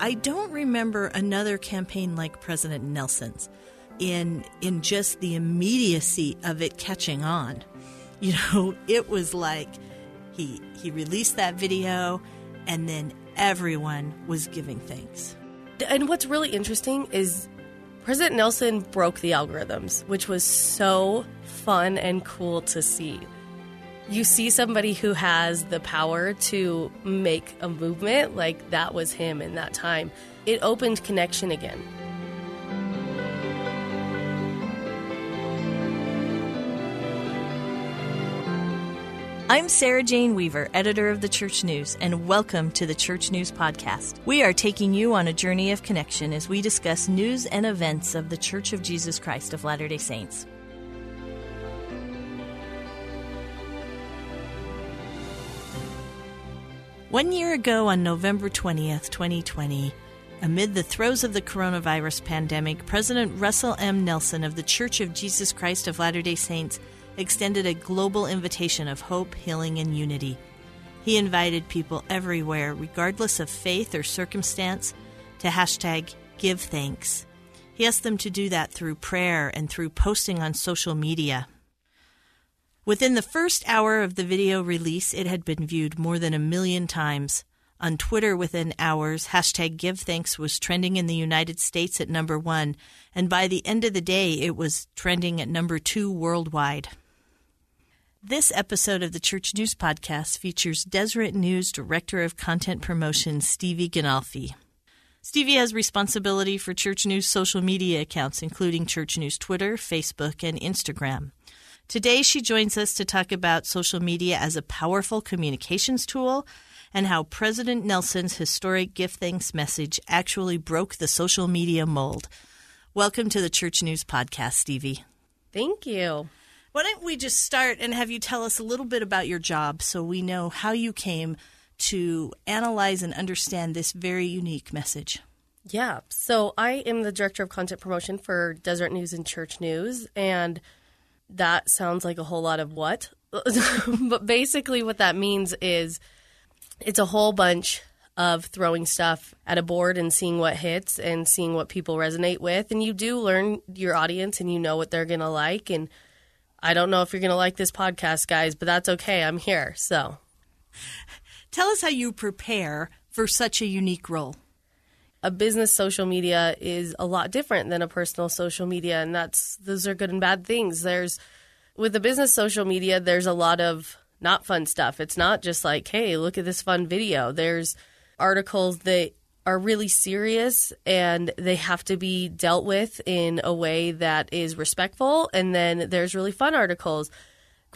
I don't remember another campaign like President Nelson's in in just the immediacy of it catching on. You know, it was like he he released that video and then everyone was giving thanks. And what's really interesting is President Nelson broke the algorithms, which was so fun and cool to see. You see somebody who has the power to make a movement, like that was him in that time. It opened connection again. I'm Sarah Jane Weaver, editor of the Church News, and welcome to the Church News Podcast. We are taking you on a journey of connection as we discuss news and events of the Church of Jesus Christ of Latter day Saints. One year ago, on November 20th, 2020, amid the throes of the coronavirus pandemic, President Russell M. Nelson of the Church of Jesus Christ of Latter day Saints extended a global invitation of hope, healing, and unity. He invited people everywhere, regardless of faith or circumstance, to hashtag give thanks. He asked them to do that through prayer and through posting on social media. Within the first hour of the video release, it had been viewed more than a million times. On Twitter, within hours, hashtag GiveThanks was trending in the United States at number one, and by the end of the day, it was trending at number two worldwide. This episode of the Church News Podcast features Deseret News Director of Content Promotion, Stevie Ganalfi. Stevie has responsibility for Church News social media accounts, including Church News Twitter, Facebook, and Instagram. Today, she joins us to talk about social media as a powerful communications tool and how President Nelson's historic Give Thanks message actually broke the social media mold. Welcome to the Church News Podcast, Stevie. Thank you. Why don't we just start and have you tell us a little bit about your job so we know how you came to analyze and understand this very unique message? Yeah. So I am the director of content promotion for Deseret News and Church News. And that sounds like a whole lot of what? but basically, what that means is it's a whole bunch of throwing stuff at a board and seeing what hits and seeing what people resonate with. And you do learn your audience and you know what they're going to like. And I don't know if you're going to like this podcast, guys, but that's okay. I'm here. So tell us how you prepare for such a unique role. A business social media is a lot different than a personal social media, and that's those are good and bad things. There's with the business social media, there's a lot of not fun stuff. It's not just like, hey, look at this fun video. There's articles that are really serious and they have to be dealt with in a way that is respectful. And then there's really fun articles.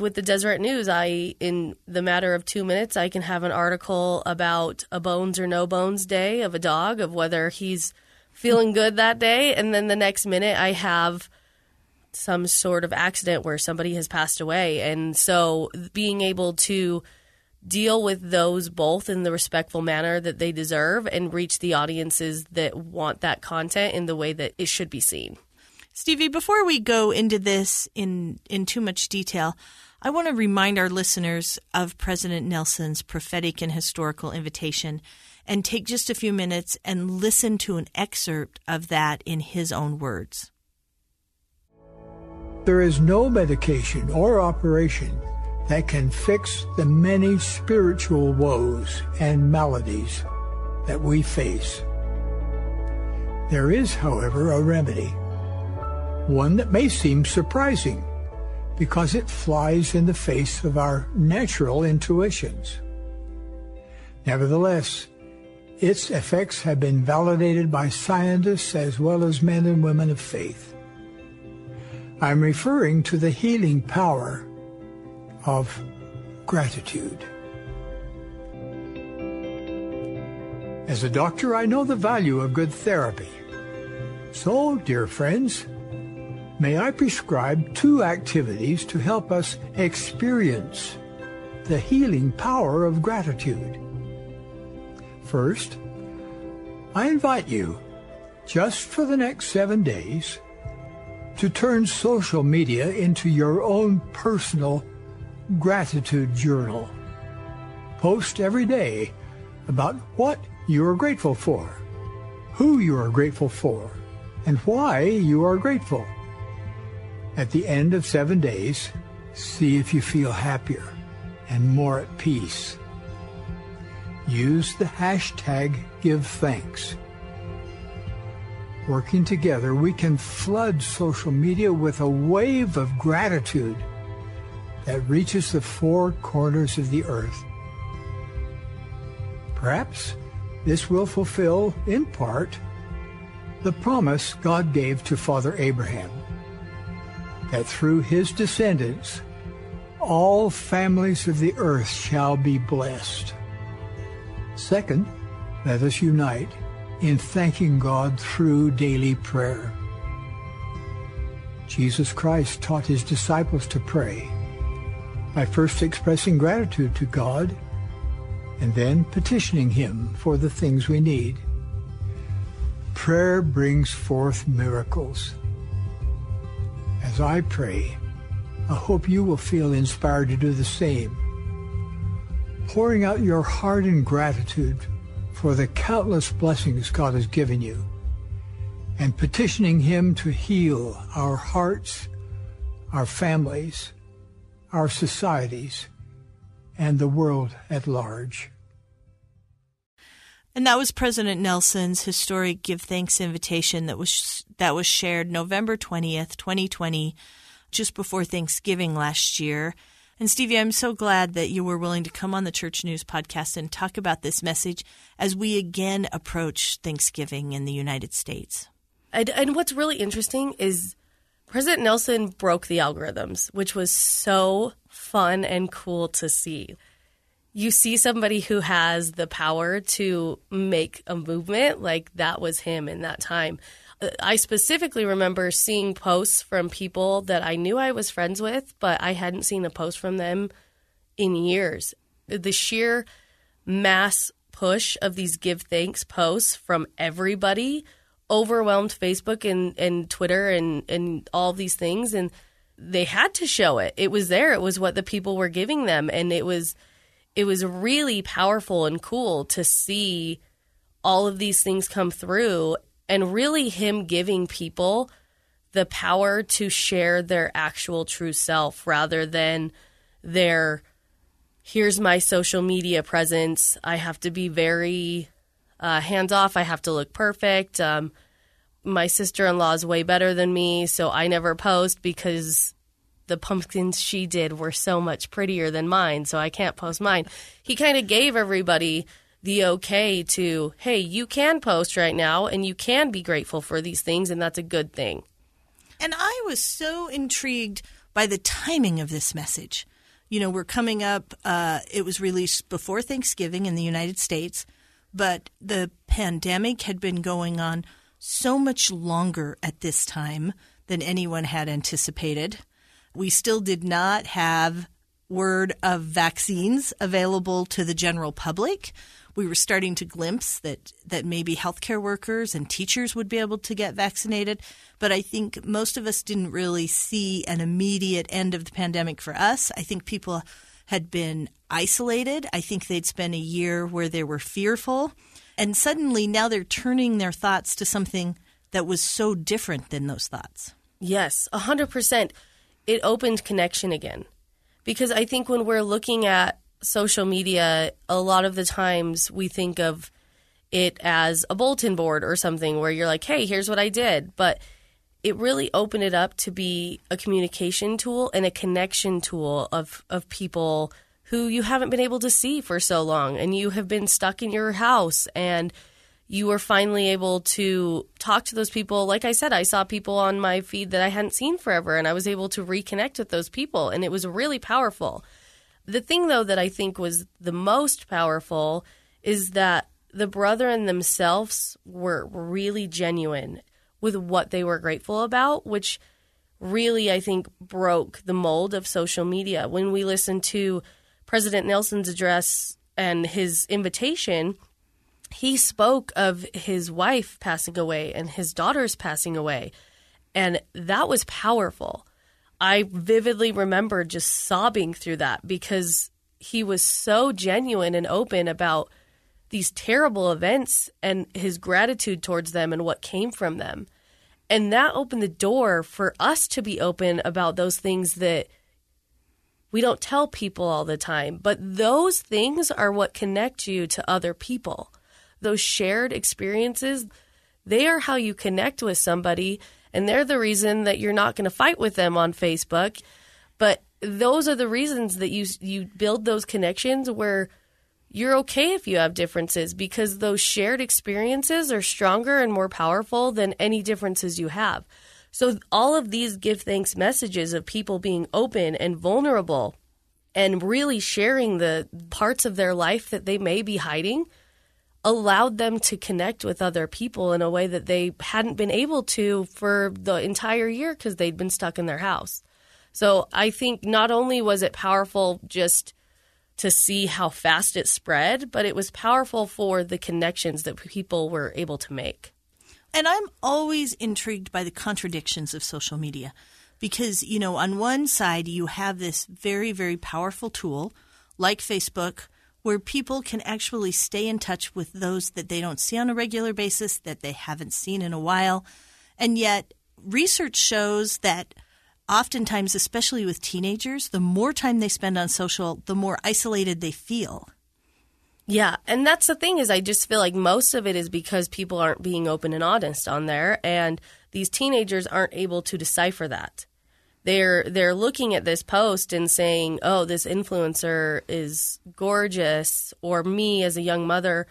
With the Deseret News, I, in the matter of two minutes, I can have an article about a bones or no bones day of a dog, of whether he's feeling good that day. And then the next minute, I have some sort of accident where somebody has passed away. And so being able to deal with those both in the respectful manner that they deserve and reach the audiences that want that content in the way that it should be seen. Stevie, before we go into this in in too much detail, I want to remind our listeners of President Nelson's prophetic and historical invitation and take just a few minutes and listen to an excerpt of that in his own words. There is no medication or operation that can fix the many spiritual woes and maladies that we face. There is, however, a remedy, one that may seem surprising because it flies in the face of our natural intuitions. Nevertheless, its effects have been validated by scientists as well as men and women of faith. I'm referring to the healing power of gratitude. As a doctor, I know the value of good therapy. So, dear friends, may I prescribe two activities to help us experience the healing power of gratitude. First, I invite you, just for the next seven days, to turn social media into your own personal gratitude journal. Post every day about what you are grateful for. who you are grateful for and why you are grateful. At the end of seven days, see if you feel happier and more at peace. Use the hashtag GiveThanks. Working together, we can flood social media with a wave of gratitude that reaches the four corners of the earth. Perhaps this will fulfill, in part, the promise God gave to Father Abraham that through his descendants all families of the earth shall be blessed. Second, let us unite in thanking God through daily prayer. Jesus Christ taught his disciples to pray by first expressing gratitude to God and then petitioning him for the things we need. Prayer brings forth miracles. As I pray, I hope you will feel inspired to do the same, pouring out your heart in gratitude for the countless blessings God has given you, and petitioning Him to heal our hearts, our families, our societies, and the world at large. And that was President Nelson's historic Give Thanks invitation that was that was shared November 20th, 2020, just before Thanksgiving last year. And Stevie, I'm so glad that you were willing to come on the Church News podcast and talk about this message as we again approach Thanksgiving in the United States. And, and what's really interesting is President Nelson broke the algorithms, which was so fun and cool to see you see somebody who has the power to make a movement like that was him in that time. Uh, I specifically remember seeing posts from people that I knew I was friends with, but I hadn't seen a post from them in years. The sheer mass push of these give thanks posts from everybody overwhelmed Facebook and, and Twitter and, and all these things. And they had to show it. It was there. It was what the people were giving them. And it was – it was really powerful and cool to see all of these things come through and really him giving people the power to share their actual true self rather than their here's my social media presence. I have to be very uh, hands off i have to look perfect. Um, my sister-in-law is way better than me so i never post because the pumpkins she did were so much prettier than mine, so I can't post mine. He kind of gave everybody the okay to, hey, you can post right now and you can be grateful for these things, and that's a good thing. And I was so intrigued by the timing of this message. You know, we're coming up, uh, it was released before Thanksgiving in the United States, but the pandemic had been going on so much longer at this time than anyone had anticipated. We still did not have word of vaccines available to the general public. We were starting to glimpse that, that maybe healthcare workers and teachers would be able to get vaccinated. But I think most of us didn't really see an immediate end of the pandemic for us. I think people had been isolated. I think they'd spent a year where they were fearful. And suddenly now they're turning their thoughts to something that was so different than those thoughts. Yes, 100% it opened connection again. Because I think when we're looking at social media, a lot of the times we think of it as a bulletin board or something where you're like, hey, here's what I did. But it really opened it up to be a communication tool and a connection tool of, of people who you haven't been able to see for so long and you have been stuck in your house and – you were finally able to talk to those people. Like I said, I saw people on my feed that I hadn't seen forever, and I was able to reconnect with those people, and it was really powerful. The thing, though, that I think was the most powerful is that the brethren themselves were really genuine with what they were grateful about, which really, I think, broke the mold of social media. When we listened to President Nelson's address and his invitation, he spoke of his wife passing away and his daughters passing away. And that was powerful. I vividly remember just sobbing through that because he was so genuine and open about these terrible events and his gratitude towards them and what came from them. And that opened the door for us to be open about those things that we don't tell people all the time. But those things are what connect you to other people. Those shared experiences, they are how you connect with somebody. And they're the reason that you're not going to fight with them on Facebook. But those are the reasons that you you build those connections where you're okay if you have differences because those shared experiences are stronger and more powerful than any differences you have. So, all of these give thanks messages of people being open and vulnerable and really sharing the parts of their life that they may be hiding allowed them to connect with other people in a way that they hadn't been able to for the entire year because they'd been stuck in their house. So, I think not only was it powerful just to see how fast it spread, but it was powerful for the connections that people were able to make. And I'm always intrigued by the contradictions of social media because, you know, on one side, you have this very, very powerful tool like Facebook where people can actually stay in touch with those that they don't see on a regular basis, that they haven't seen in a while. And yet, research shows that oftentimes, especially with teenagers, the more time they spend on social, the more isolated they feel. Yeah, and that's the thing is I just feel like most of it is because people aren't being open and honest on there and these teenagers aren't able to decipher that. They're they're looking at this post and saying, "Oh, this influencer is gorgeous," or me as a young mother,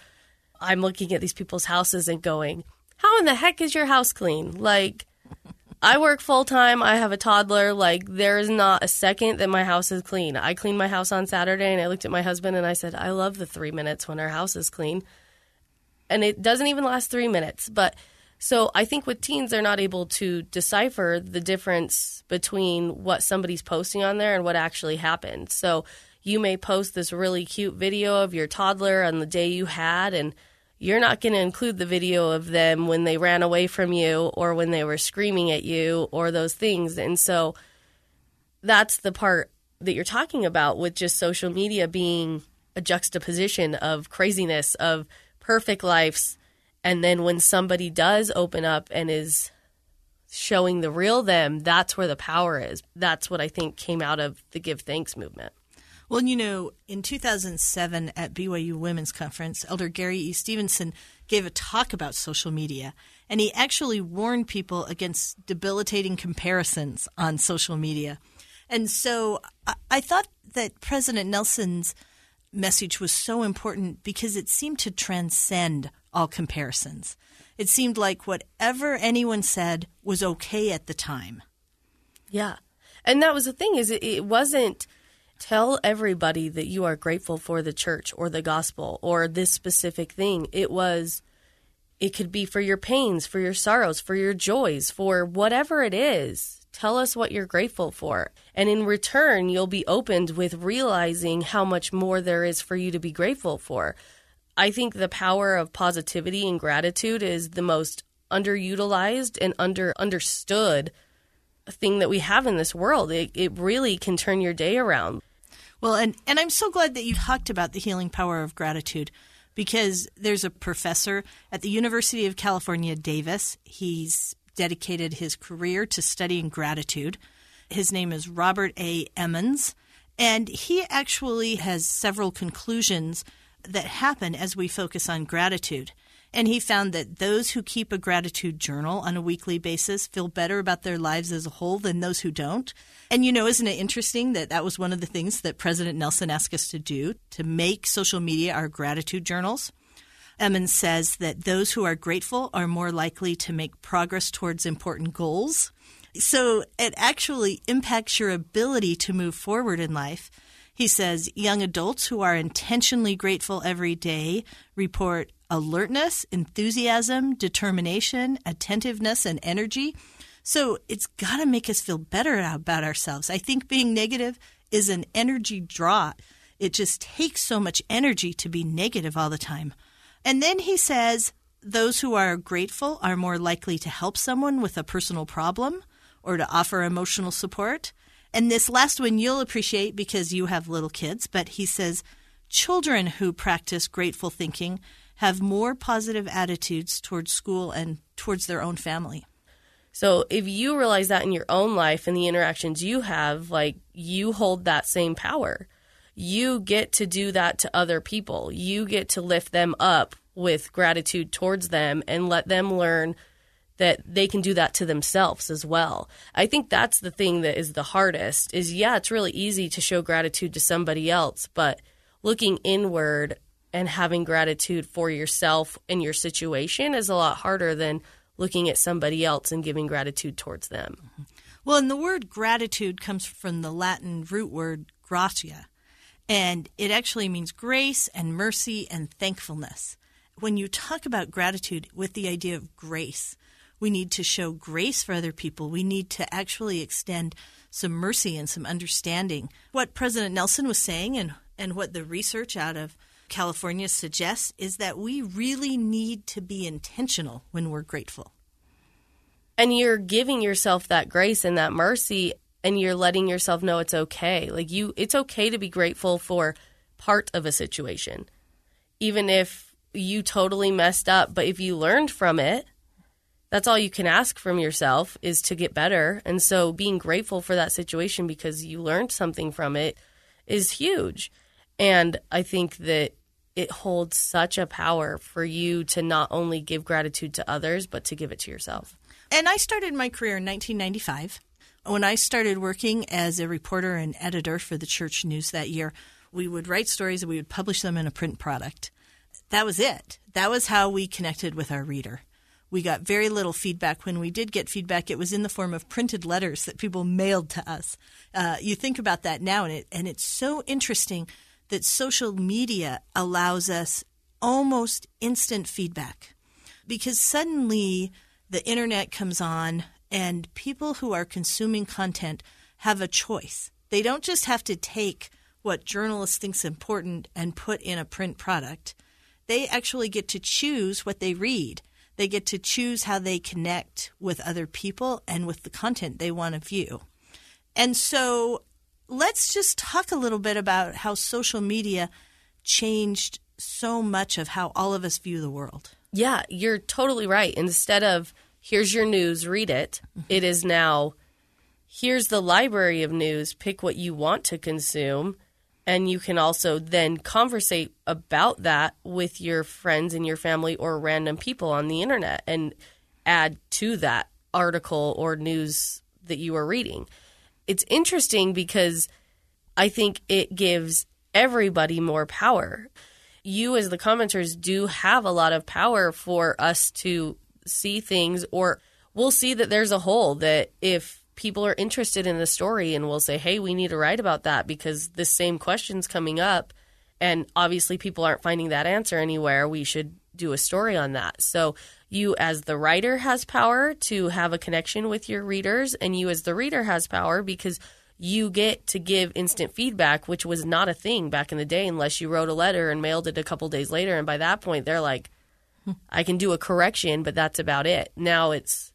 I'm looking at these people's houses and going, "How in the heck is your house clean?" Like I work full time. I have a toddler. Like, there is not a second that my house is clean. I cleaned my house on Saturday and I looked at my husband and I said, I love the three minutes when our house is clean. And it doesn't even last three minutes. But so I think with teens, they're not able to decipher the difference between what somebody's posting on there and what actually happened. So you may post this really cute video of your toddler on the day you had and you're not going to include the video of them when they ran away from you or when they were screaming at you or those things. And so that's the part that you're talking about with just social media being a juxtaposition of craziness, of perfect lives. And then when somebody does open up and is showing the real them, that's where the power is. That's what I think came out of the Give Thanks movement. Well, you know, in 2007 at BYU Women's Conference, Elder Gary E. Stevenson gave a talk about social media, and he actually warned people against debilitating comparisons on social media. And so I thought that President Nelson's message was so important because it seemed to transcend all comparisons. It seemed like whatever anyone said was okay at the time. Yeah. And that was the thing is it, it wasn't – Tell everybody that you are grateful for the church or the gospel or this specific thing. It was, it could be for your pains, for your sorrows, for your joys, for whatever it is. Tell us what you're grateful for. And in return, you'll be opened with realizing how much more there is for you to be grateful for. I think the power of positivity and gratitude is the most underutilized and under understood thing that we have in this world. It, it really can turn your day around. Well, and, and I'm so glad that you talked about the healing power of gratitude because there's a professor at the University of California, Davis. He's dedicated his career to studying gratitude. His name is Robert A. Emmons, and he actually has several conclusions that happen as we focus on gratitude. And he found that those who keep a gratitude journal on a weekly basis feel better about their lives as a whole than those who don't. And you know, isn't it interesting that that was one of the things that President Nelson asked us to do to make social media our gratitude journals? Emmons says that those who are grateful are more likely to make progress towards important goals. So it actually impacts your ability to move forward in life. He says young adults who are intentionally grateful every day report alertness, enthusiasm, determination, attentiveness, and energy. So it's got to make us feel better about ourselves. I think being negative is an energy draw. It just takes so much energy to be negative all the time. And then he says those who are grateful are more likely to help someone with a personal problem or to offer emotional support. And this last one you'll appreciate because you have little kids, but he says children who practice grateful thinking have more positive attitudes towards school and towards their own family. So if you realize that in your own life and the interactions you have, like you hold that same power. You get to do that to other people. You get to lift them up with gratitude towards them and let them learn that they can do that to themselves as well. I think that's the thing that is the hardest is yeah, it's really easy to show gratitude to somebody else, but looking inward and having gratitude for yourself and your situation is a lot harder than looking at somebody else and giving gratitude towards them. Well, and the word gratitude comes from the Latin root word gratia, and it actually means grace and mercy and thankfulness. When you talk about gratitude with the idea of grace, we need to show grace for other people. We need to actually extend some mercy and some understanding. What President Nelson was saying and, and what the research out of California suggests is that we really need to be intentional when we're grateful. And you're giving yourself that grace and that mercy and you're letting yourself know it's okay. Like you it's okay to be grateful for part of a situation. Even if you totally messed up, but if you learned from it, that's all you can ask from yourself is to get better. And so being grateful for that situation because you learned something from it is huge. And I think that it holds such a power for you to not only give gratitude to others, but to give it to yourself. And I started my career in 1995. When I started working as a reporter and editor for the church news that year, we would write stories and we would publish them in a print product. That was it. That was how we connected with our reader. We got very little feedback. When we did get feedback, it was in the form of printed letters that people mailed to us. Uh, you think about that now, and it and it's so interesting that social media allows us almost instant feedback because suddenly the internet comes on and people who are consuming content have a choice. They don't just have to take what journalists think's important and put in a print product. They actually get to choose what they read. They get to choose how they connect with other people and with the content they want to view. And so let's just talk a little bit about how social media changed so much of how all of us view the world. Yeah, you're totally right. Instead of here's your news, read it, mm-hmm. it is now here's the library of news, pick what you want to consume. And you can also then conversate about that with your friends and your family or random people on the internet and add to that article or news that you are reading it's interesting because I think it gives everybody more power. You, as the commenters, do have a lot of power for us to see things, or we'll see that there's a hole that if people are interested in the story and we'll say, hey, we need to write about that because this same question's coming up. And obviously, people aren't finding that answer anywhere. We should do a story on that. So you as the writer has power to have a connection with your readers and you as the reader has power because you get to give instant feedback which was not a thing back in the day unless you wrote a letter and mailed it a couple days later and by that point they're like I can do a correction but that's about it. Now it's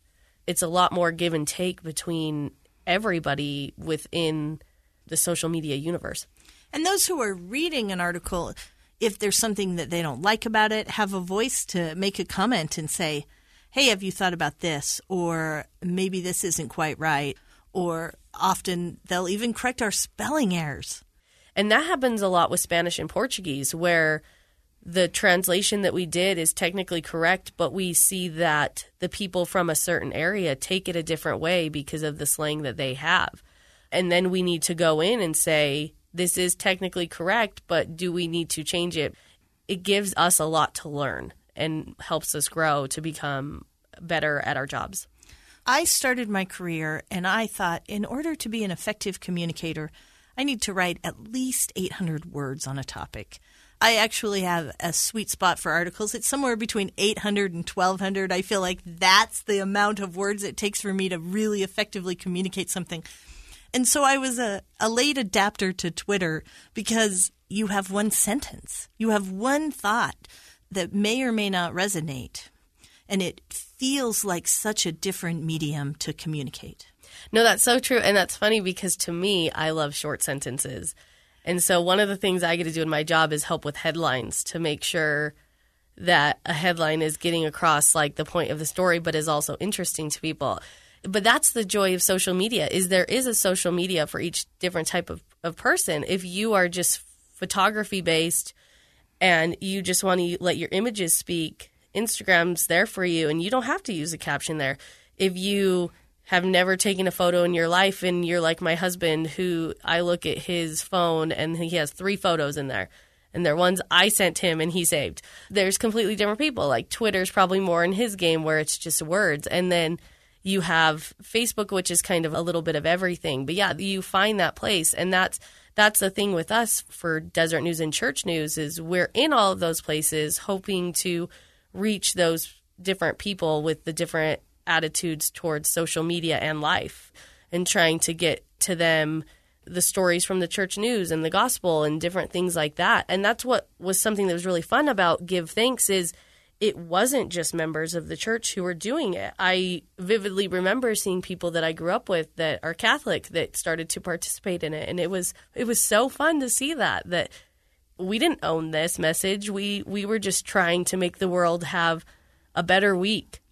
it's a lot more give and take between everybody within the social media universe. And those who are reading an article if there's something that they don't like about it, have a voice to make a comment and say, hey, have you thought about this? Or maybe this isn't quite right. Or often they'll even correct our spelling errors. And that happens a lot with Spanish and Portuguese, where the translation that we did is technically correct, but we see that the people from a certain area take it a different way because of the slang that they have. And then we need to go in and say, this is technically correct, but do we need to change it? It gives us a lot to learn and helps us grow to become better at our jobs. I started my career and I thought in order to be an effective communicator, I need to write at least 800 words on a topic. I actually have a sweet spot for articles. It's somewhere between 800 and 1200. I feel like that's the amount of words it takes for me to really effectively communicate something. And so I was a, a late adapter to Twitter because you have one sentence, you have one thought that may or may not resonate. And it feels like such a different medium to communicate. No, that's so true. And that's funny because to me, I love short sentences. And so one of the things I get to do in my job is help with headlines to make sure that a headline is getting across like the point of the story but is also interesting to people. But that's the joy of social media is there is a social media for each different type of, of person. If you are just photography based and you just want to let your images speak, Instagram's there for you and you don't have to use a caption there. If you have never taken a photo in your life and you're like my husband who I look at his phone and he has three photos in there and they're ones I sent him and he saved. There's completely different people. Like Twitter's probably more in his game where it's just words and then you have Facebook which is kind of a little bit of everything. But yeah, you find that place and that's that's the thing with us for Deseret News and Church News is we're in all of those places hoping to reach those different people with the different attitudes towards social media and life and trying to get to them the stories from the church news and the gospel and different things like that. And that's what was something that was really fun about Give Thanks is it wasn't just members of the church who were doing it. I vividly remember seeing people that I grew up with that are Catholic that started to participate in it and it was it was so fun to see that that we didn't own this message. We we were just trying to make the world have a better week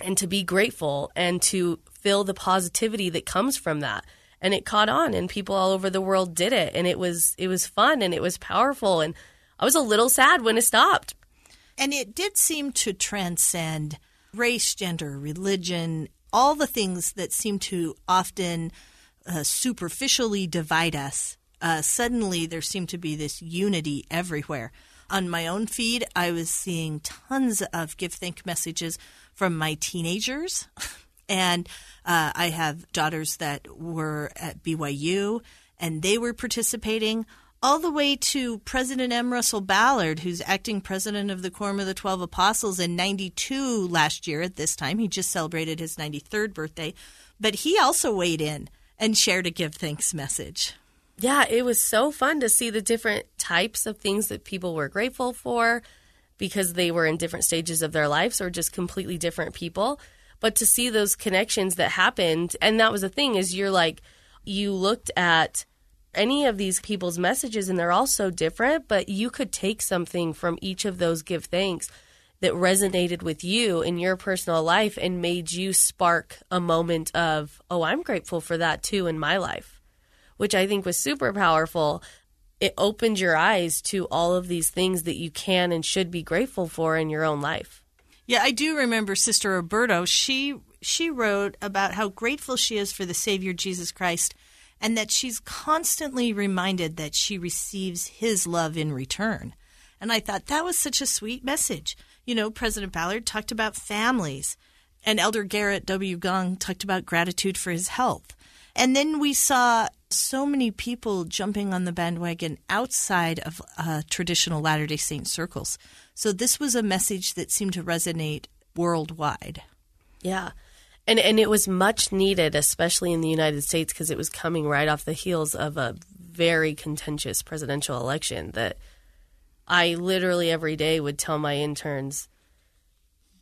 and to be grateful and to feel the positivity that comes from that and it caught on and people all over the world did it and it was it was fun and it was powerful and I was a little sad when it stopped. And it did seem to transcend race, gender, religion, all the things that seem to often uh, superficially divide us. Uh, suddenly, there seemed to be this unity everywhere. On my own feed, I was seeing tons of give thank messages from my teenagers. and uh, I have daughters that were at BYU and they were participating, all the way to President M. Russell Ballard, who's acting president of the Quorum of the Twelve Apostles in 92 last year at this time. He just celebrated his 93rd birthday. But he also weighed in and shared a give thanks message. Yeah, it was so fun to see the different types of things that people were grateful for because they were in different stages of their lives or just completely different people. But to see those connections that happened, and that was the thing is you're like, you looked at any of these people's messages and they're all so different, but you could take something from each of those give thanks that resonated with you in your personal life and made you spark a moment of, oh, I'm grateful for that too in my life, which I think was super powerful it opened your eyes to all of these things that you can and should be grateful for in your own life. Yeah, I do remember Sister Aburto. She she wrote about how grateful she is for the Savior Jesus Christ and that she's constantly reminded that she receives his love in return. And I thought that was such a sweet message. You know, President Ballard talked about families, and Elder Gerrit W. Gong talked about gratitude for his health. And then we saw so many people jumping on the bandwagon outside of uh, traditional Latter day Saint circles. So this was a message that seemed to resonate worldwide. Yeah. And, and it was much needed, especially in the United States, because it was coming right off the heels of a very contentious presidential election that I literally every day would tell my interns,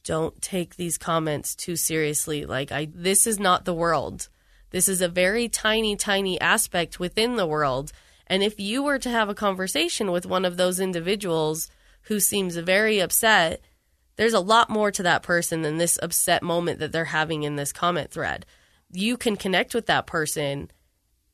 don't take these comments too seriously. Like I this is not the world. This is a very tiny, tiny aspect within the world. And if you were to have a conversation with one of those individuals who seems very upset, there's a lot more to that person than this upset moment that they're having in this comment thread. You can connect with that person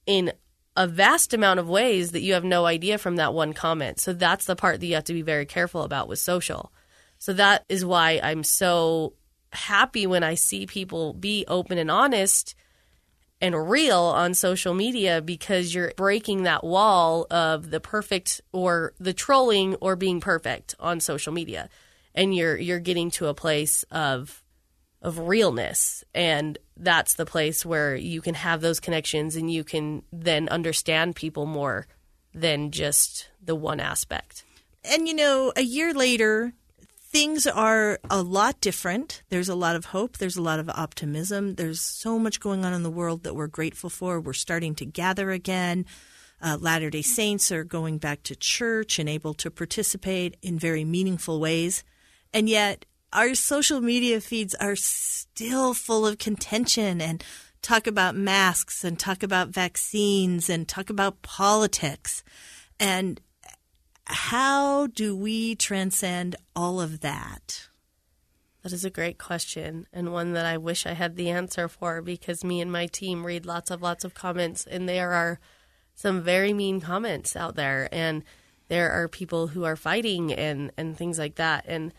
in a vast amount of ways that you have no idea from that one comment. So that's the part that you have to be very careful about with social. So that is why I'm so happy when I see people be open and honest and real on social media because you're breaking that wall of the perfect or the trolling or being perfect on social media and you're you're getting to a place of of realness and that's the place where you can have those connections and you can then understand people more than just the one aspect. And you know, a year later, things are a lot different. There's a lot of hope. There's a lot of optimism. There's so much going on in the world that we're grateful for. We're starting to gather again. Uh, Latter day Saints are going back to church and able to participate in very meaningful ways. And yet, our social media feeds are still full of contention and talk about masks and talk about vaccines and talk about politics. And how do we transcend all of that? That is a great question and one that I wish I had the answer for because me and my team read lots of lots of comments and there are some very mean comments out there and there are people who are fighting and and things like that and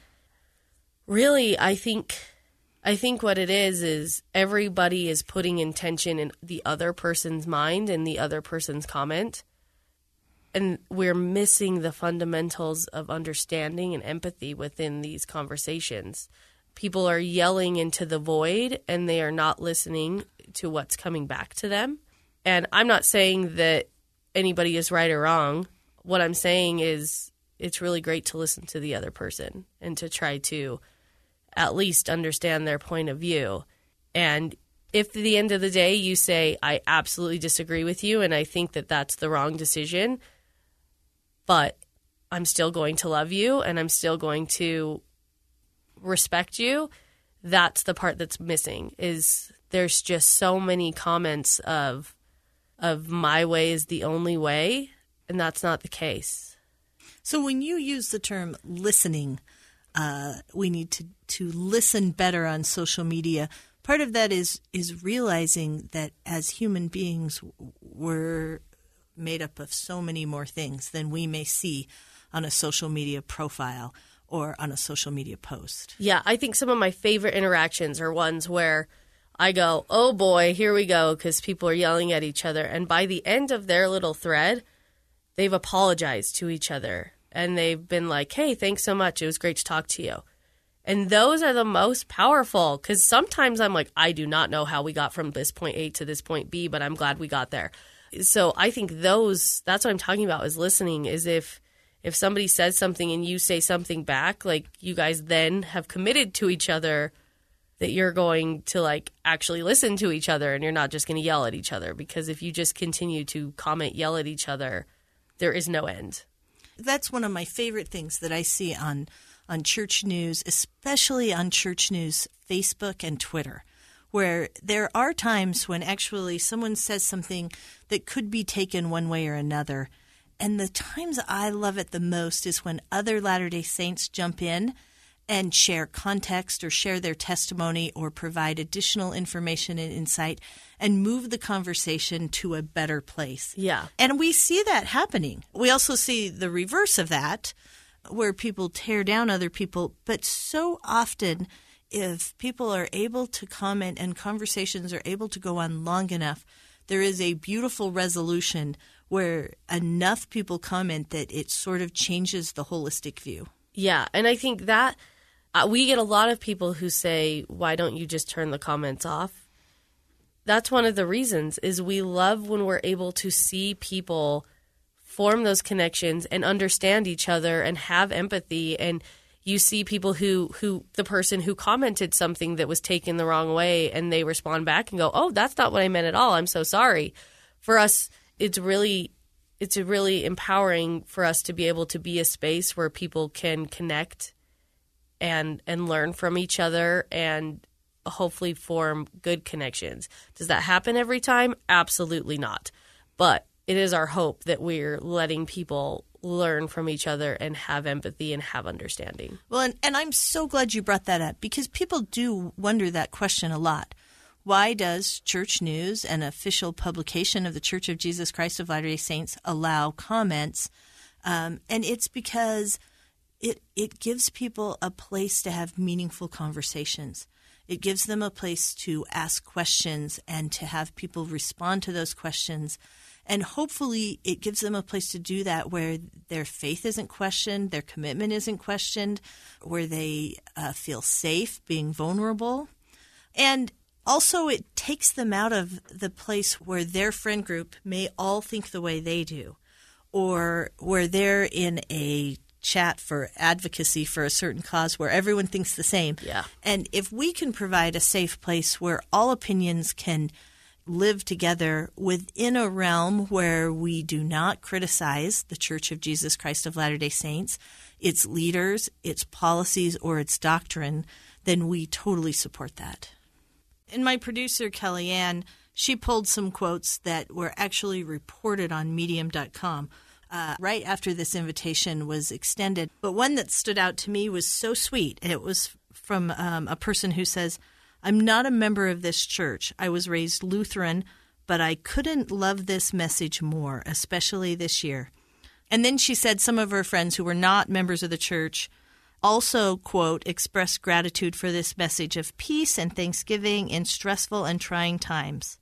really I think I think what it is is everybody is putting intention in the other person's mind and the other person's comment and we're missing the fundamentals of understanding and empathy within these conversations people are yelling into the void and they are not listening to what's coming back to them. And I'm not saying that anybody is right or wrong. What I'm saying is it's really great to listen to the other person and to try to at least understand their point of view. And if at the end of the day you say, I absolutely disagree with you and I think that that's the wrong decision, but I'm still going to love you and I'm still going to respect you, that's the part that's missing. Is there's just so many comments of of my way is the only way, and that's not the case. So when you use the term listening, uh, we need to to listen better on social media. Part of that is is realizing that as human beings, we're made up of so many more things than we may see on a social media profile or on a social media post. Yeah, I think some of my favorite interactions are ones where I go, oh boy, here we go, because people are yelling at each other. And by the end of their little thread, they've apologized to each other and they've been like, hey, thanks so much. It was great to talk to you. And those are the most powerful because sometimes I'm like, I do not know how we got from this point A to this point B, but I'm glad we got there. So I think those, that's what I'm talking about is listening, is if if somebody says something and you say something back, like you guys then have committed to each other that you're going to like actually listen to each other and you're not just going to yell at each other because if you just continue to comment yell at each other, there is no end. That's one of my favorite things that I see on on church news, especially on church news Facebook and Twitter where there are times when actually someone says something that could be taken one way or another and the times I love it the most is when other Latter day Saints jump in and share context or share their testimony or provide additional information and insight and move the conversation to a better place. Yeah. And we see that happening. We also see the reverse of that where people tear down other people, but so often if people are able to comment and conversations are able to go on long enough, there is a beautiful resolution where enough people comment that it sort of changes the holistic view. Yeah, and I think that uh, we get a lot of people who say, "Why don't you just turn the comments off?" That's one of the reasons is we love when we're able to see people form those connections and understand each other and have empathy and you see people who who the person who commented something that was taken the wrong way and they respond back and go, "Oh, that's not what I meant at all. I'm so sorry." For us, it's really it's really empowering for us to be able to be a space where people can connect and and learn from each other and hopefully form good connections. Does that happen every time? Absolutely not. But it is our hope that we're letting people learn from each other and have empathy and have understanding. Well, and, and I'm so glad you brought that up because people do wonder that question a lot. Why does Church News, an official publication of the Church of Jesus Christ of Latter day Saints, allow comments? Um, and it's because it, it gives people a place to have meaningful conversations. It gives them a place to ask questions and to have people respond to those questions and hopefully, it gives them a place to do that where their faith isn't questioned, their commitment isn't questioned, where they uh, feel safe being vulnerable. And also, it takes them out of the place where their friend group may all think the way they do, or where they're in a chat for advocacy for a certain cause where everyone thinks the same. Yeah. And if we can provide a safe place where all opinions can live together within a realm where we do not criticize the Church of Jesus Christ of Latter day Saints, its leaders, its policies, or its doctrine, then we totally support that. And my producer, Kellyanne, she pulled some quotes that were actually reported on medium.com. Uh, right after this invitation was extended. But one that stood out to me was so sweet. It was from um, a person who says, I'm not a member of this church. I was raised Lutheran, but I couldn't love this message more, especially this year. And then she said some of her friends who were not members of the church also, quote, expressed gratitude for this message of peace and thanksgiving in stressful and trying times.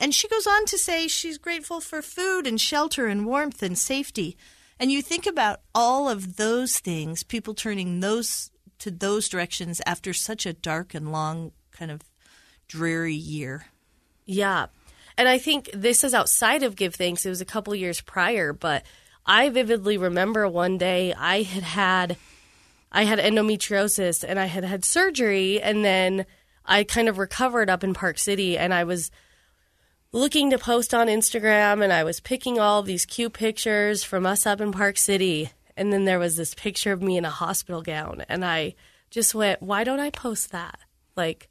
And she goes on to say she's grateful for food and shelter and warmth and safety. And you think about all of those things, people turning those to those directions after such a dark and long kind of dreary year. Yeah. And I think this is outside of Give Thanks. It was a couple years prior, but I vividly remember one day I had had I had endometriosis and I had had surgery and then I kind of recovered up in Park City and I was looking to post on Instagram and I was picking all these cute pictures from us up in Park City and then there was this picture of me in a hospital gown and I just went, why don't I post that? Like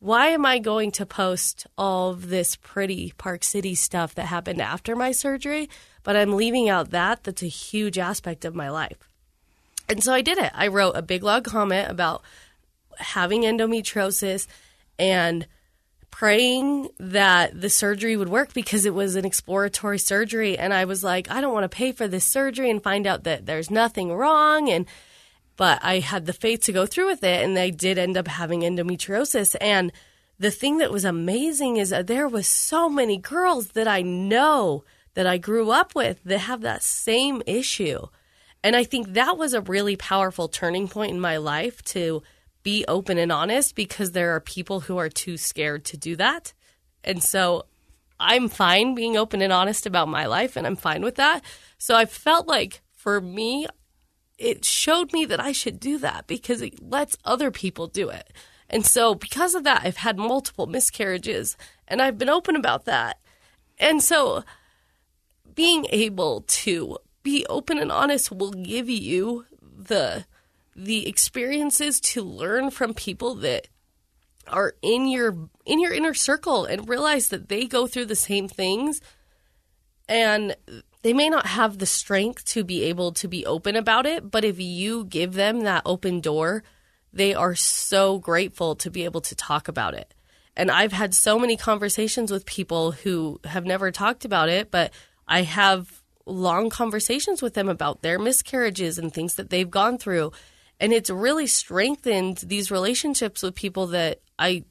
why am I going to post all of this pretty Park City stuff that happened after my surgery, but I'm leaving out that that's a huge aspect of my life. And so I did it. I wrote a big log comment about having endometriosis and praying that the surgery would work because it was an exploratory surgery and I was like I don't want to pay for this surgery and find out that there's nothing wrong and but I had the faith to go through with it and I did end up having endometriosis and the thing that was amazing is that there was so many girls that I know that I grew up with that have that same issue and I think that was a really powerful turning point in my life to be open and honest because there are people who are too scared to do that. And so I'm fine being open and honest about my life and I'm fine with that. So I felt like for me, it showed me that I should do that because it lets other people do it. And so because of that, I've had multiple miscarriages and I've been open about that. And so being able to be open and honest will give you the the experiences to learn from people that are in your in your inner circle and realize that they go through the same things and they may not have the strength to be able to be open about it but if you give them that open door they are so grateful to be able to talk about it and i've had so many conversations with people who have never talked about it but i have long conversations with them about their miscarriages and things that they've gone through. And it's really strengthened these relationships with people that I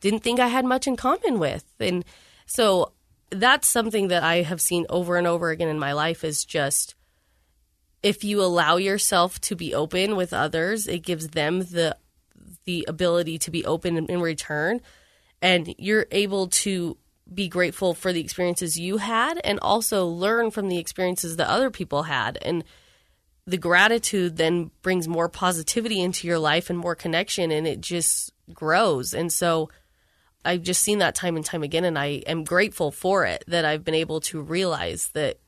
didn't think I had much in common with. And so that's something that I have seen over and over again in my life is just if you allow yourself to be open with others, it gives them the the ability to be open in return and you're able to be grateful for the experiences you had and also learn from the experiences that other people had. And the gratitude then brings more positivity into your life and more connection, and it just grows. And so I've just seen that time and time again, and I am grateful for it that I've been able to realize that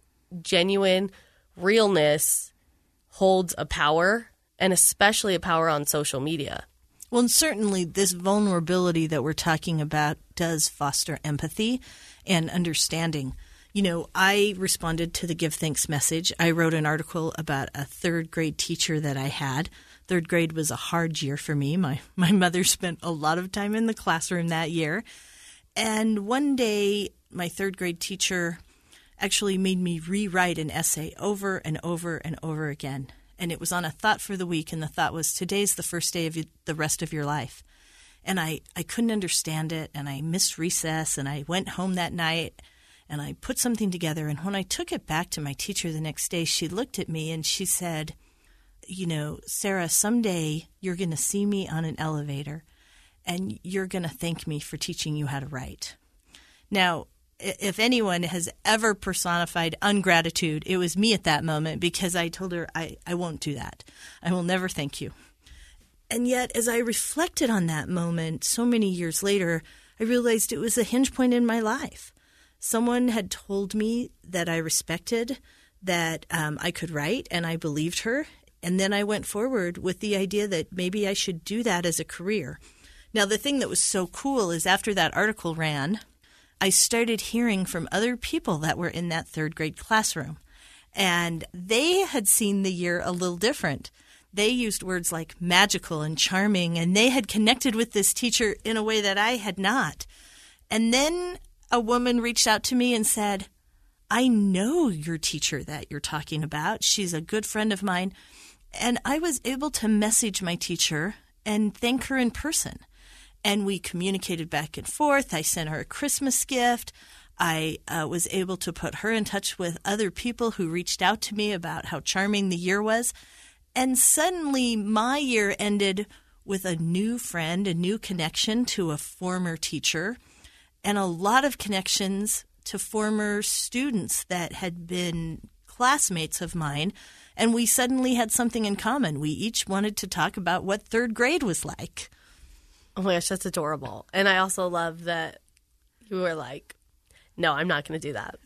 genuine realness holds a power, and especially a power on social media. Well, and certainly this vulnerability that we're talking about does foster empathy and understanding. You know, I responded to the Give Thanks message. I wrote an article about a third grade teacher that I had. Third grade was a hard year for me. My my mother spent a lot of time in the classroom that year. And one day my third grade teacher actually made me rewrite an essay over and over and over again and it was on a thought for the week, and the thought was today's the first day of the rest of your life. And I, I couldn't understand it, and I missed recess, and I went home that night, and I put something together. And when I took it back to my teacher the next day, she looked at me and she said, You know, Sarah, someday you're going to see me on an elevator, and you're going to thank me for teaching you how to write. Now, if anyone has ever personified ungratitude, it was me at that moment because I told her, I, I won't do that. I will never thank you. And yet, as I reflected on that moment so many years later, I realized it was a hinge point in my life. Someone had told me that I respected, that um, I could write, and I believed her. And then I went forward with the idea that maybe I should do that as a career Now, the thing that was so cool is after that article ran, I started hearing from other people that were in that third grade classroom. And they had seen the year a little different. They used words like magical and charming, and they had connected with this teacher in a way that I had not. And then a woman reached out to me and said, I know your teacher that you're talking about. She's a good friend of mine. And I was able to message my teacher and thank her in person and we communicated back and forth. I sent her a Christmas gift. I uh, was able to put her in touch with other people who reached out to me about how charming the year was. And suddenly, my year ended with a new friend, a new connection to a former teacher, and a lot of connections to former students that had been classmates of mine. And we suddenly had something in common. We each wanted to talk about what third grade was like. Oh my gosh, that's adorable. And I also love that you were like, no, I'm not going to do that.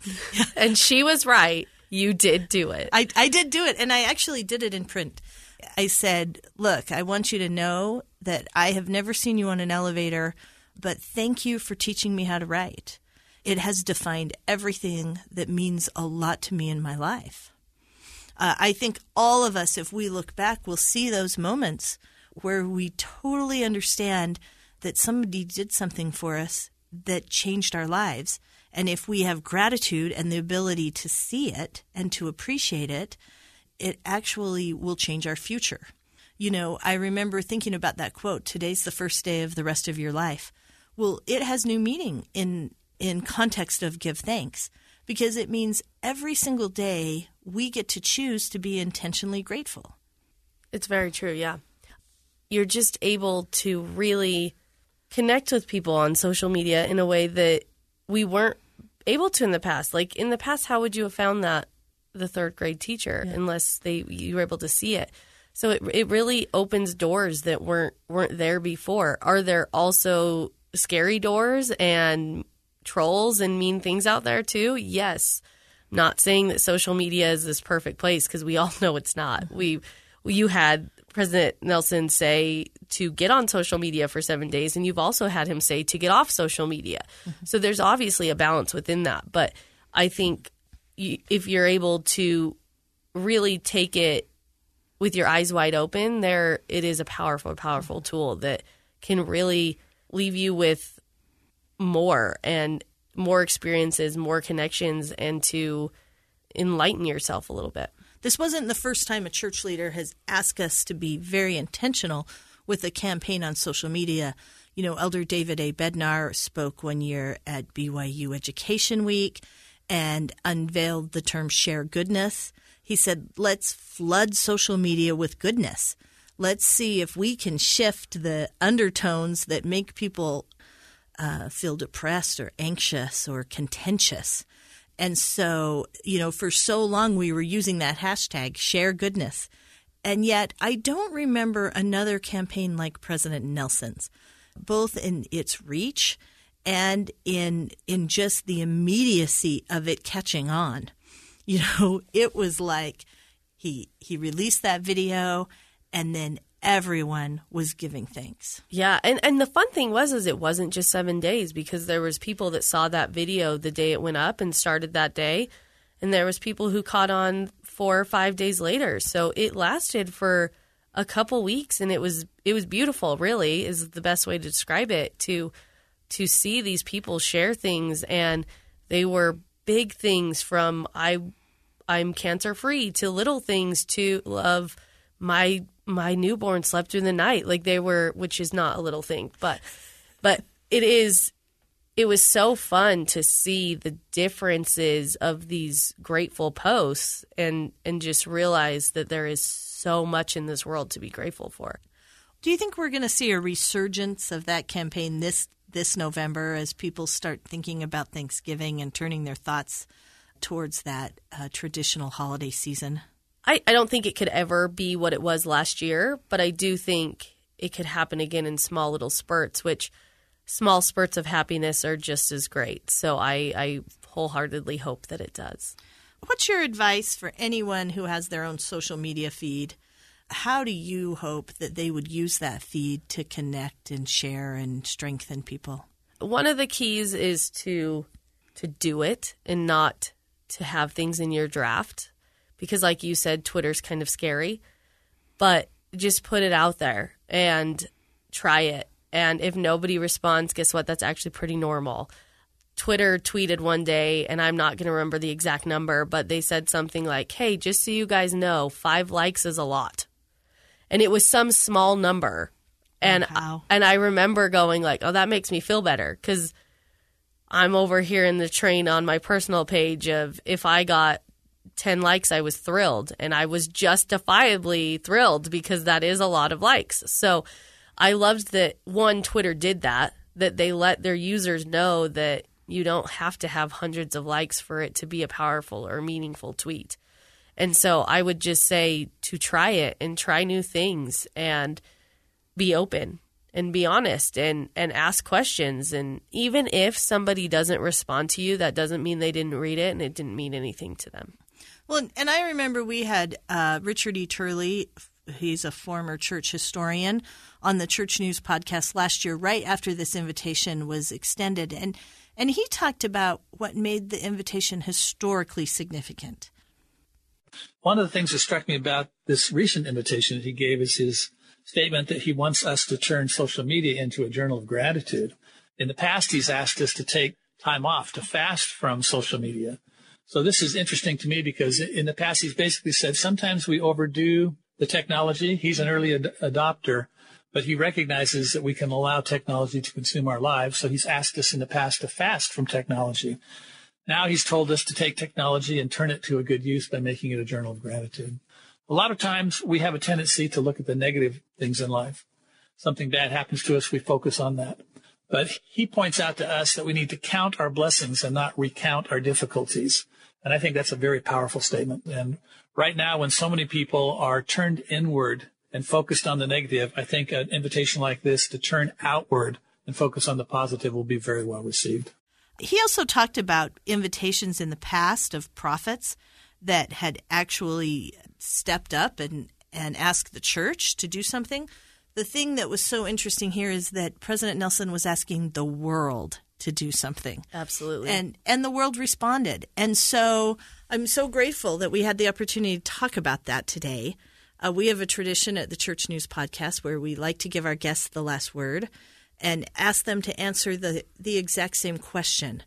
and she was right. You did do it. I, I did do it. And I actually did it in print. I said, look, I want you to know that I have never seen you on an elevator, but thank you for teaching me how to write. It has defined everything that means a lot to me in my life. Uh, I think all of us, if we look back, will see those moments where we totally understand that somebody did something for us that changed our lives. And if we have gratitude and the ability to see it and to appreciate it, it actually will change our future. You know, I remember thinking about that quote, today's the first day of the rest of your life. Well, it has new meaning in in context of give thanks because it means every single day we get to choose to be intentionally grateful. It's very true, yeah you're just able to really connect with people on social media in a way that we weren't able to in the past. Like in the past, how would you have found that the third grade teacher yeah. unless they you were able to see it? So it it really opens doors that weren't weren't there before. Are there also scary doors and trolls and mean things out there too? Yes. Not saying that social media is this perfect place because we all know it's not. We you had President Nelson say to get on social media for seven days, and you've also had him say to get off social media. Mm-hmm. So there's obviously a balance within that. But I think you, if you're able to really take it with your eyes wide open, there it is a powerful, powerful tool that can really leave you with more and more experiences, more connections, and to enlighten yourself a little bit. This wasn't the first time a church leader has asked us to be very intentional with a campaign on social media. You know, Elder David A. Bednar spoke one year at BYU Education Week and unveiled the term share goodness. He said, let's flood social media with goodness. Let's see if we can shift the undertones that make people uh, feel depressed or anxious or contentious and so, you know, for so long we were using that hashtag, share goodness. And yet, I don't remember another campaign like President Nelson's, both in its reach and in in just the immediacy of it catching on. You know, it was like he he released that video and then everyone was giving thanks. Yeah, and and the fun thing was is it wasn't just 7 days because there was people that saw that video the day it went up and started that day and there was people who caught on 4 or 5 days later. So it lasted for a couple weeks and it was it was beautiful, really is the best way to describe it to to see these people share things and they were big things from I I'm cancer free to little things to love my my newborn slept through the night like they were which is not a little thing but but it is it was so fun to see the differences of these grateful posts and and just realize that there is so much in this world to be grateful for do you think we're going to see a resurgence of that campaign this this November as people start thinking about Thanksgiving and turning their thoughts towards that uh, traditional holiday season? I, I don't think it could ever be what it was last year, but I do think it could happen again in small little spurts, which small spurts of happiness are just as great. So I, I wholeheartedly hope that it does. What's your advice for anyone who has their own social media feed? How do you hope that they would use that feed to connect and share and strengthen people? One of the keys is to to do it and not to have things in your draft because like you said Twitter's kind of scary. But just put it out there and try it. And if nobody responds, guess what? That's actually pretty normal. Twitter tweeted one day, and I'm not going to remember the exact number, but they said something like, Hey, just so you guys know, five likes is a lot. And it was some small number. And, oh, Wow. and I remember going like, Oh, that makes me feel better because I'm over here in the train on my personal page of if I got 10 likes, I was thrilled. And I was justifiably thrilled because that is a lot of likes. So I loved that one, Twitter did that, that they let their users know that you don't have to have hundreds of likes for it to be a powerful or meaningful tweet. And so I would just say to try it and try new things and be open and be honest and and ask questions and even if somebody doesn't respond to you that doesn't mean they didn't read it and it didn't mean anything to them Well, and I remember we had uh, Richard E. Turley. He's a former church historian on the Church News podcast last year, right after this invitation was extended, and and he talked about what made the invitation historically significant. One of the things that struck me about this recent invitation that he gave is his statement that he wants us to turn social media into a journal of gratitude. In the past, he's asked us to take time off to fast from social media. So this is interesting to me because in the past, he's basically said sometimes we overdo the technology. He's an early ad- adopter, but he recognizes that we can allow technology to consume our lives. So he's asked us in the past to fast from technology. Now he's told us to take technology and turn it to a good use by making it a journal of gratitude. A lot of times we have a tendency to look at the negative things in life. Something bad happens to us, we focus on that. But he points out to us that we need to count our blessings and not recount our difficulties. And I think that's a very powerful statement. And right now, when so many people are turned inward and focused on the negative, I think an invitation like this to turn outward and focus on the positive will be very well received. He also talked about invitations in the past of prophets that had actually stepped up and, and asked the church to do something. The thing that was so interesting here is that President Nelson was asking the world to do something. absolutely And and the world responded. And so I'm so grateful that we had the opportunity to talk about that today. Uh, we have a tradition at the Church News Podcast where we like to give our guests the last word and ask them to answer the the exact same question.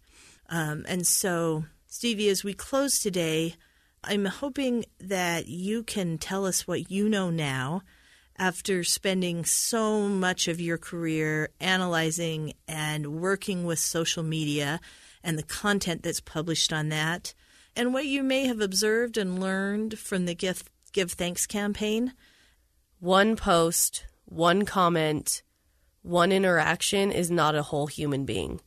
Um, and so, Stevie, as we close today, I'm hoping that you can tell us what you know now after spending so much of your career analyzing and working with social media and the content that's published on that, and what you may have observed and learned from the Give, Give Thanks campaign. one post one comment one interaction is not a whole human being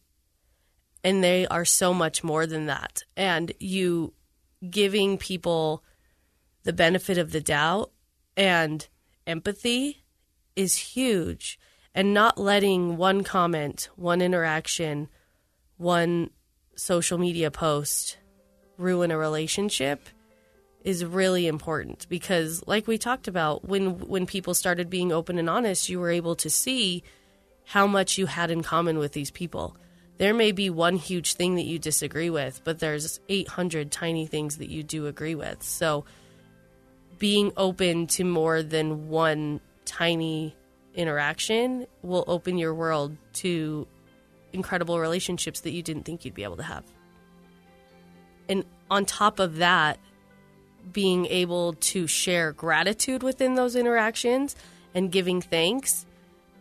and they are so much more than that and you giving people the benefit of the doubt and empathy is huge and not letting one comment one interaction one social media post ruin a relationship is really important because like we talked about when when people started being open and honest you were able to see how much you had in common with these people. There may be one huge thing that you disagree with but there's 800 tiny things that you do agree with. So being open to more than one tiny interaction will open your world to incredible relationships that you didn't think you'd be able to have and on top of that being able to share gratitude within those interactions and giving thanks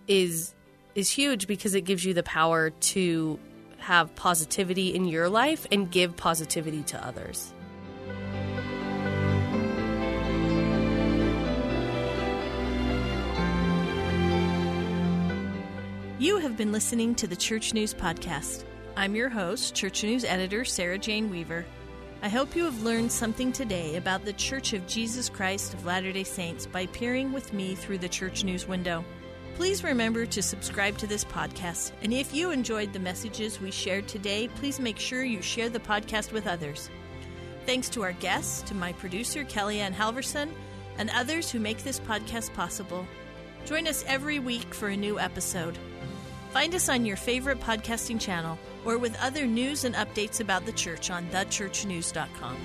is is huge because it gives you the power to have positivity in your life and give positivity to others. You have been listening to the Church News Podcast. I'm your host, Church News editor Sarah Jane Weaver. I hope you have learned something today about the Church of Jesus Christ of Latter day Saints by peering with me through the Church News window. Please remember to subscribe to this podcast, and if you enjoyed the messages we shared today, please make sure you share the podcast with others. Thanks to our guests, to my producer, Kellyanne Halverson, and others who make this podcast possible. Join us every week for a new episode. Find us on your favorite podcasting channel or with other news and updates about the church on thechurchnews.com.